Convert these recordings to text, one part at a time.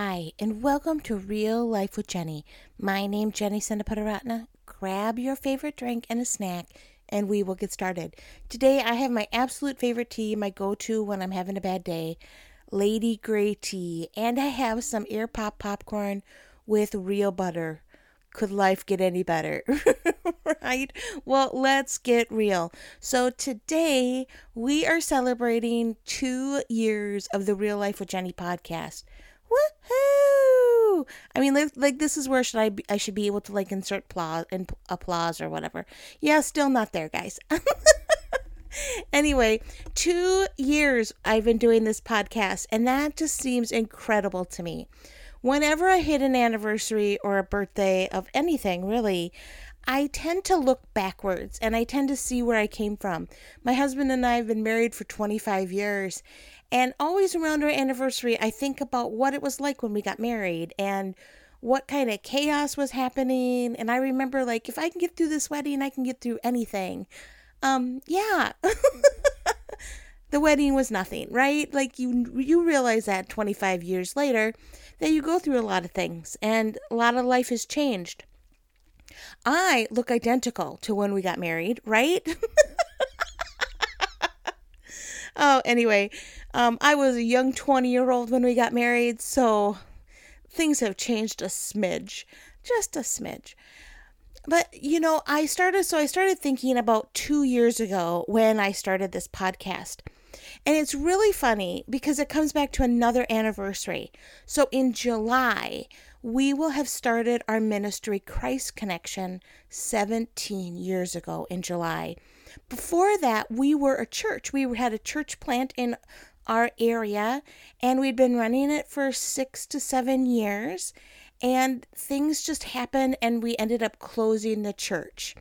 Hi, and welcome to Real Life with Jenny. My name is Jenny Senapataratna. Grab your favorite drink and a snack, and we will get started. Today, I have my absolute favorite tea, my go-to when I'm having a bad day, Lady Grey tea, and I have some ear pop popcorn with real butter. Could life get any better? right? Well, let's get real. So, today we are celebrating two years of the Real Life with Jenny podcast. Woohoo! I mean, like, like this is where should I be, I should be able to like insert applause and applause or whatever. Yeah, still not there, guys. anyway, two years I've been doing this podcast, and that just seems incredible to me. Whenever I hit an anniversary or a birthday of anything, really, I tend to look backwards and I tend to see where I came from. My husband and I have been married for 25 years, and always around our anniversary, I think about what it was like when we got married and what kind of chaos was happening. And I remember, like, if I can get through this wedding, I can get through anything. Um, yeah. the wedding was nothing, right? Like you you realize that 25 years later that you go through a lot of things and a lot of life has changed. I look identical to when we got married, right? oh, anyway, um, I was a young 20 year old when we got married, so things have changed a smidge, just a smidge. But, you know, I started, so I started thinking about two years ago when I started this podcast. And it's really funny because it comes back to another anniversary. So in July, we will have started our ministry Christ Connection 17 years ago in July. Before that, we were a church. We had a church plant in our area and we'd been running it for six to seven years and things just happened and we ended up closing the church.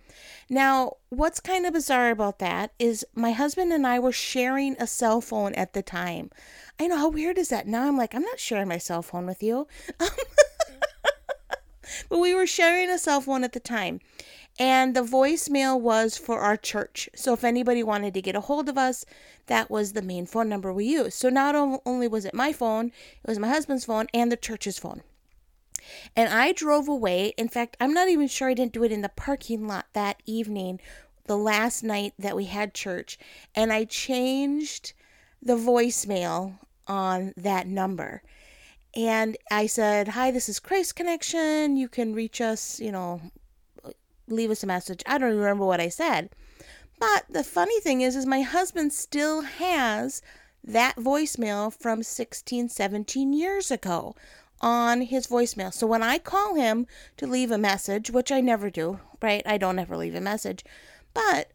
Now, what's kind of bizarre about that is my husband and I were sharing a cell phone at the time. I know how weird is that? Now I'm like, I'm not sharing my cell phone with you. but we were sharing a cell phone at the time. And the voicemail was for our church. So if anybody wanted to get a hold of us, that was the main phone number we used. So not only was it my phone, it was my husband's phone and the church's phone. And I drove away. In fact, I'm not even sure I didn't do it in the parking lot that evening, the last night that we had church. And I changed the voicemail on that number. And I said, Hi, this is Christ Connection. You can reach us, you know, leave us a message. I don't remember what I said. But the funny thing is, is my husband still has that voicemail from 16, 17 years ago on his voicemail. So when I call him to leave a message, which I never do, right? I don't ever leave a message, but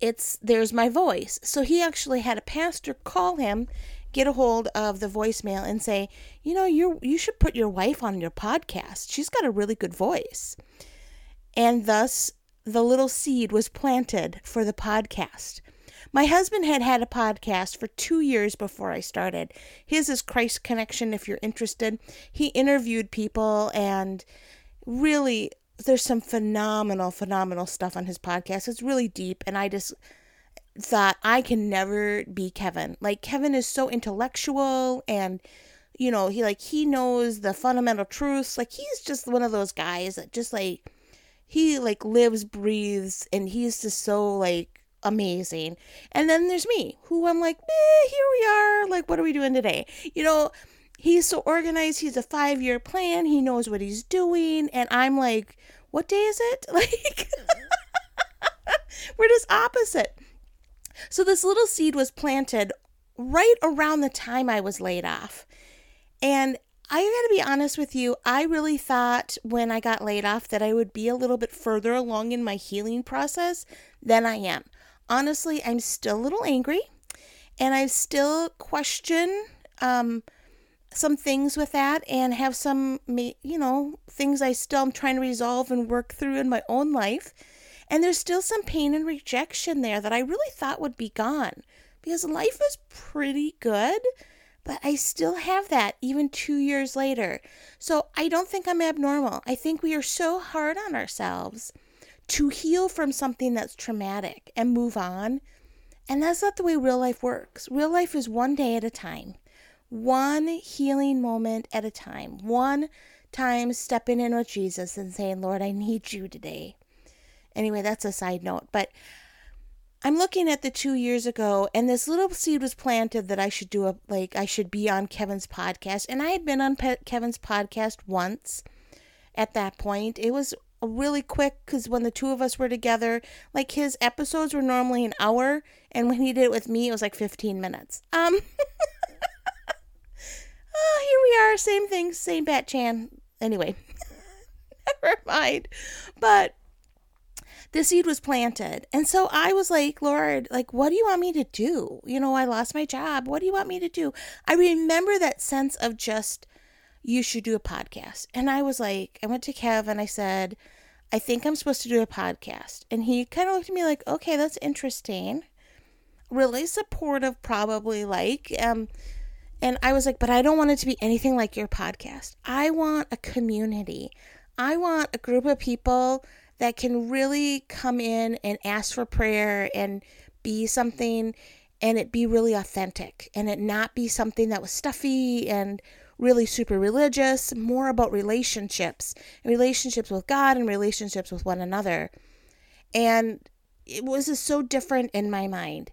it's there's my voice. So he actually had a pastor call him, get a hold of the voicemail and say, "You know, you you should put your wife on your podcast. She's got a really good voice." And thus the little seed was planted for the podcast. My husband had had a podcast for two years before I started. His is Christ Connection, if you're interested. He interviewed people, and really, there's some phenomenal, phenomenal stuff on his podcast. It's really deep, and I just thought I can never be Kevin. Like, Kevin is so intellectual and you know, he like he knows the fundamental truths. Like he's just one of those guys that just like he like lives, breathes, and he's just so like amazing. And then there's me, who I'm like, eh, here we are. Like, what are we doing today? You know, he's so organized. He's a five year plan. He knows what he's doing. And I'm like, what day is it? Like, we're just opposite. So this little seed was planted right around the time I was laid off. And I got to be honest with you, I really thought when I got laid off that I would be a little bit further along in my healing process than I am honestly, I'm still a little angry and I still question um, some things with that and have some, you know, things I still am trying to resolve and work through in my own life. And there's still some pain and rejection there that I really thought would be gone because life is pretty good, but I still have that even two years later. So I don't think I'm abnormal. I think we are so hard on ourselves to heal from something that's traumatic and move on. And that's not the way real life works. Real life is one day at a time, one healing moment at a time, one time stepping in with Jesus and saying, Lord, I need you today. Anyway, that's a side note. But I'm looking at the two years ago, and this little seed was planted that I should do a like I should be on Kevin's podcast, and I had been on Pe- Kevin's podcast once. At that point, it was really quick because when the two of us were together, like his episodes were normally an hour, and when he did it with me, it was like 15 minutes. Um, oh, here we are, same thing, same Bat Chan. Anyway, never mind. But the seed was planted. And so I was like, Lord, like, what do you want me to do? You know, I lost my job. What do you want me to do? I remember that sense of just, you should do a podcast. And I was like, I went to Kev and I said, I think I'm supposed to do a podcast. And he kind of looked at me like, okay, that's interesting. Really supportive, probably like. Um, and I was like, but I don't want it to be anything like your podcast. I want a community. I want a group of people that can really come in and ask for prayer and be something and it be really authentic and it not be something that was stuffy and really super religious, more about relationships, relationships with God and relationships with one another. And it was so different in my mind.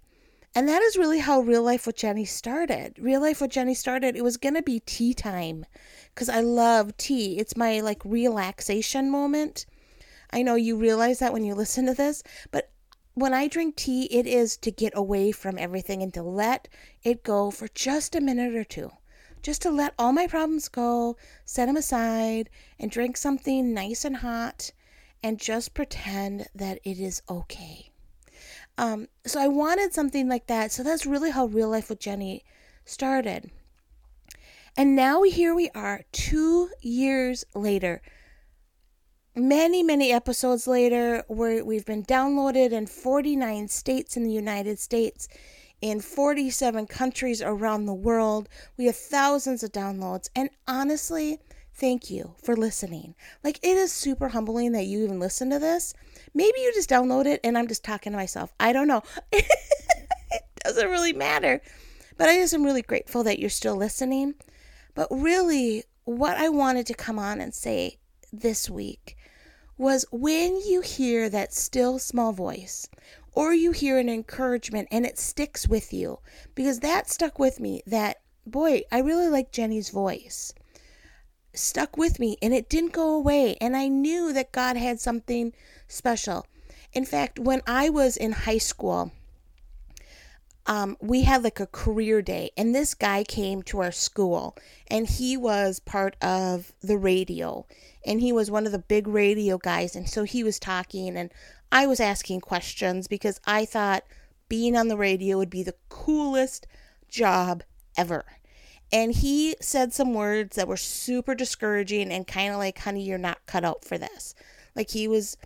And that is really how Real Life with Jenny started. Real Life with Jenny started, it was going to be tea time because I love tea. It's my like relaxation moment. I know you realize that when you listen to this, but when I drink tea, it is to get away from everything and to let it go for just a minute or two. Just to let all my problems go, set them aside, and drink something nice and hot, and just pretend that it is okay. Um, so I wanted something like that. So that's really how Real Life with Jenny started. And now here we are, two years later many, many episodes later, where we've been downloaded in 49 states in the United States, in 47 countries around the world. We have thousands of downloads. And honestly, thank you for listening. Like, it is super humbling that you even listen to this. Maybe you just download it and I'm just talking to myself. I don't know. it doesn't really matter. But I just am really grateful that you're still listening. But really, what I wanted to come on and say this week was when you hear that still small voice or you hear an encouragement and it sticks with you because that stuck with me that boy i really like jenny's voice stuck with me and it didn't go away and i knew that god had something special. In fact when i was in high school um, we had like a career day, and this guy came to our school, and he was part of the radio, and he was one of the big radio guys, and so he was talking, and I was asking questions because I thought being on the radio would be the coolest job ever. And he said some words that were super discouraging and kind of like, honey, you're not cut out for this. Like he was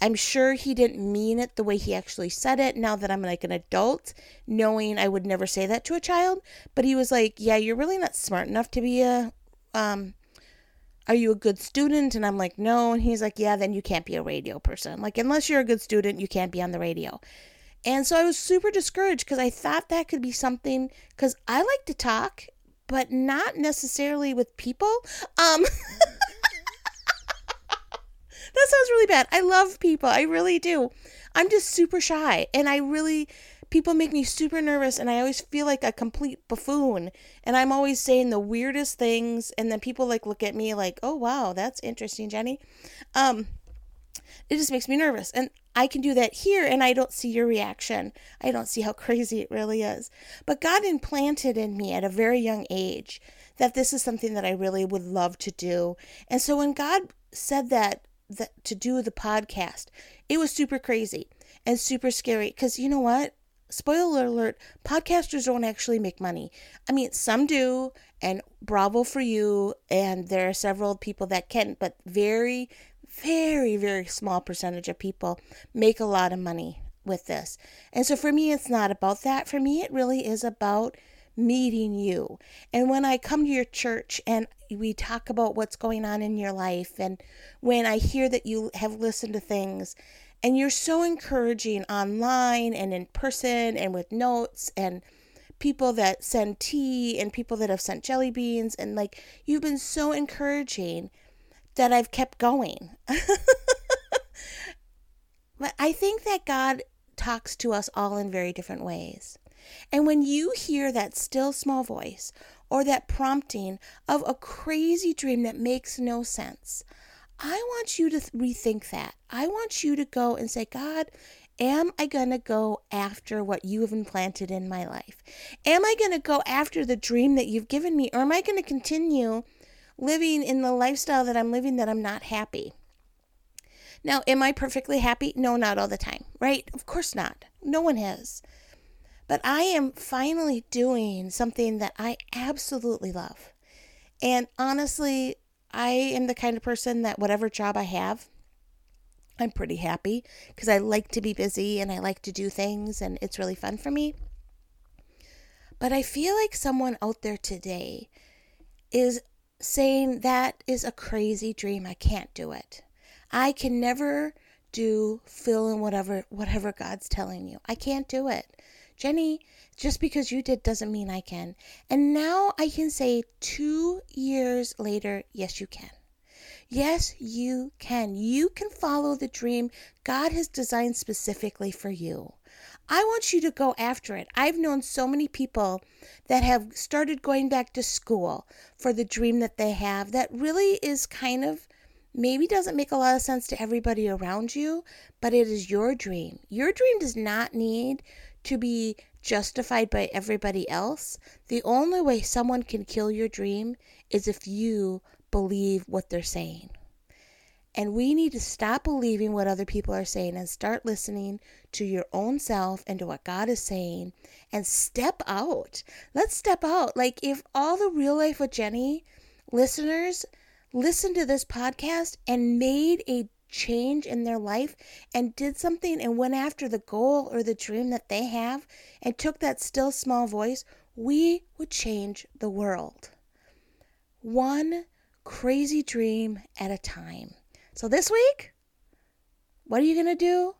I'm sure he didn't mean it the way he actually said it now that I'm like an adult, knowing I would never say that to a child. But he was like, Yeah, you're really not smart enough to be a, um, are you a good student? And I'm like, No. And he's like, Yeah, then you can't be a radio person. Like, unless you're a good student, you can't be on the radio. And so I was super discouraged because I thought that could be something, because I like to talk, but not necessarily with people. Um, That sounds really bad. I love people. I really do. I'm just super shy and I really people make me super nervous and I always feel like a complete buffoon and I'm always saying the weirdest things and then people like look at me like, "Oh wow, that's interesting, Jenny." Um it just makes me nervous and I can do that here and I don't see your reaction. I don't see how crazy it really is. But God implanted in me at a very young age that this is something that I really would love to do. And so when God said that the, to do the podcast. It was super crazy and super scary because you know what? Spoiler alert, podcasters don't actually make money. I mean, some do, and bravo for you. And there are several people that can, but very, very, very small percentage of people make a lot of money with this. And so for me, it's not about that. For me, it really is about meeting you. And when I come to your church and we talk about what's going on in your life, and when I hear that you have listened to things, and you're so encouraging online and in person and with notes and people that send tea and people that have sent jelly beans. And like, you've been so encouraging that I've kept going. but I think that God talks to us all in very different ways. And when you hear that still small voice or that prompting of a crazy dream that makes no sense, I want you to rethink that. I want you to go and say, God, am I going to go after what you have implanted in my life? Am I going to go after the dream that you've given me? Or am I going to continue living in the lifestyle that I'm living that I'm not happy? Now, am I perfectly happy? No, not all the time, right? Of course not. No one is. But I am finally doing something that I absolutely love. And honestly, I am the kind of person that whatever job I have, I'm pretty happy because I like to be busy and I like to do things and it's really fun for me. But I feel like someone out there today is saying that is a crazy dream. I can't do it. I can never do fill in whatever whatever God's telling you. I can't do it. Jenny, just because you did doesn't mean I can. And now I can say 2 years later, yes you can. Yes, you can. You can follow the dream God has designed specifically for you. I want you to go after it. I've known so many people that have started going back to school for the dream that they have that really is kind of maybe doesn't make a lot of sense to everybody around you, but it is your dream. Your dream does not need to be justified by everybody else. The only way someone can kill your dream is if you believe what they're saying. And we need to stop believing what other people are saying and start listening to your own self and to what God is saying and step out. Let's step out. Like, if all the real life with Jenny listeners listened to this podcast and made a change in their life and did something and went after the goal or the dream that they have and took that still small voice, we would change the world. One crazy dream at a time. So this week, what are you going to do?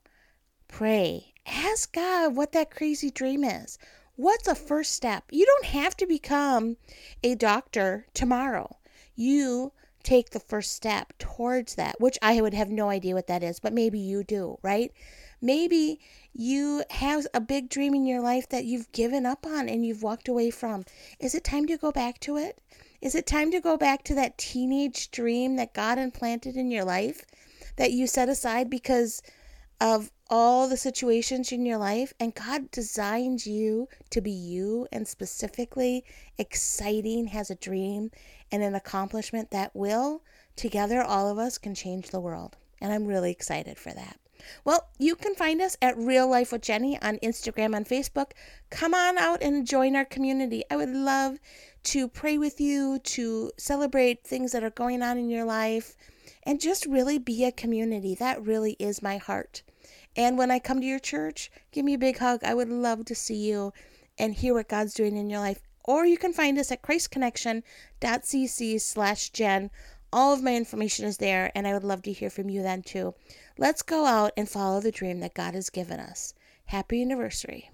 Pray. Ask God what that crazy dream is. What's a first step? You don't have to become a doctor tomorrow. You take the first step towards that, which I would have no idea what that is, but maybe you do, right? Maybe you have a big dream in your life that you've given up on and you've walked away from. Is it time to go back to it? Is it time to go back to that teenage dream that God implanted in your life that you set aside because of all the situations in your life? And God designed you to be you and specifically exciting, has a dream and an accomplishment that will, together, all of us can change the world. And I'm really excited for that. Well, you can find us at Real Life with Jenny on Instagram and Facebook. Come on out and join our community. I would love to pray with you, to celebrate things that are going on in your life, and just really be a community. That really is my heart. And when I come to your church, give me a big hug. I would love to see you and hear what God's doing in your life. Or you can find us at christconnection.cc slash Jen. All of my information is there, and I would love to hear from you then too. Let's go out and follow the dream that God has given us. Happy anniversary.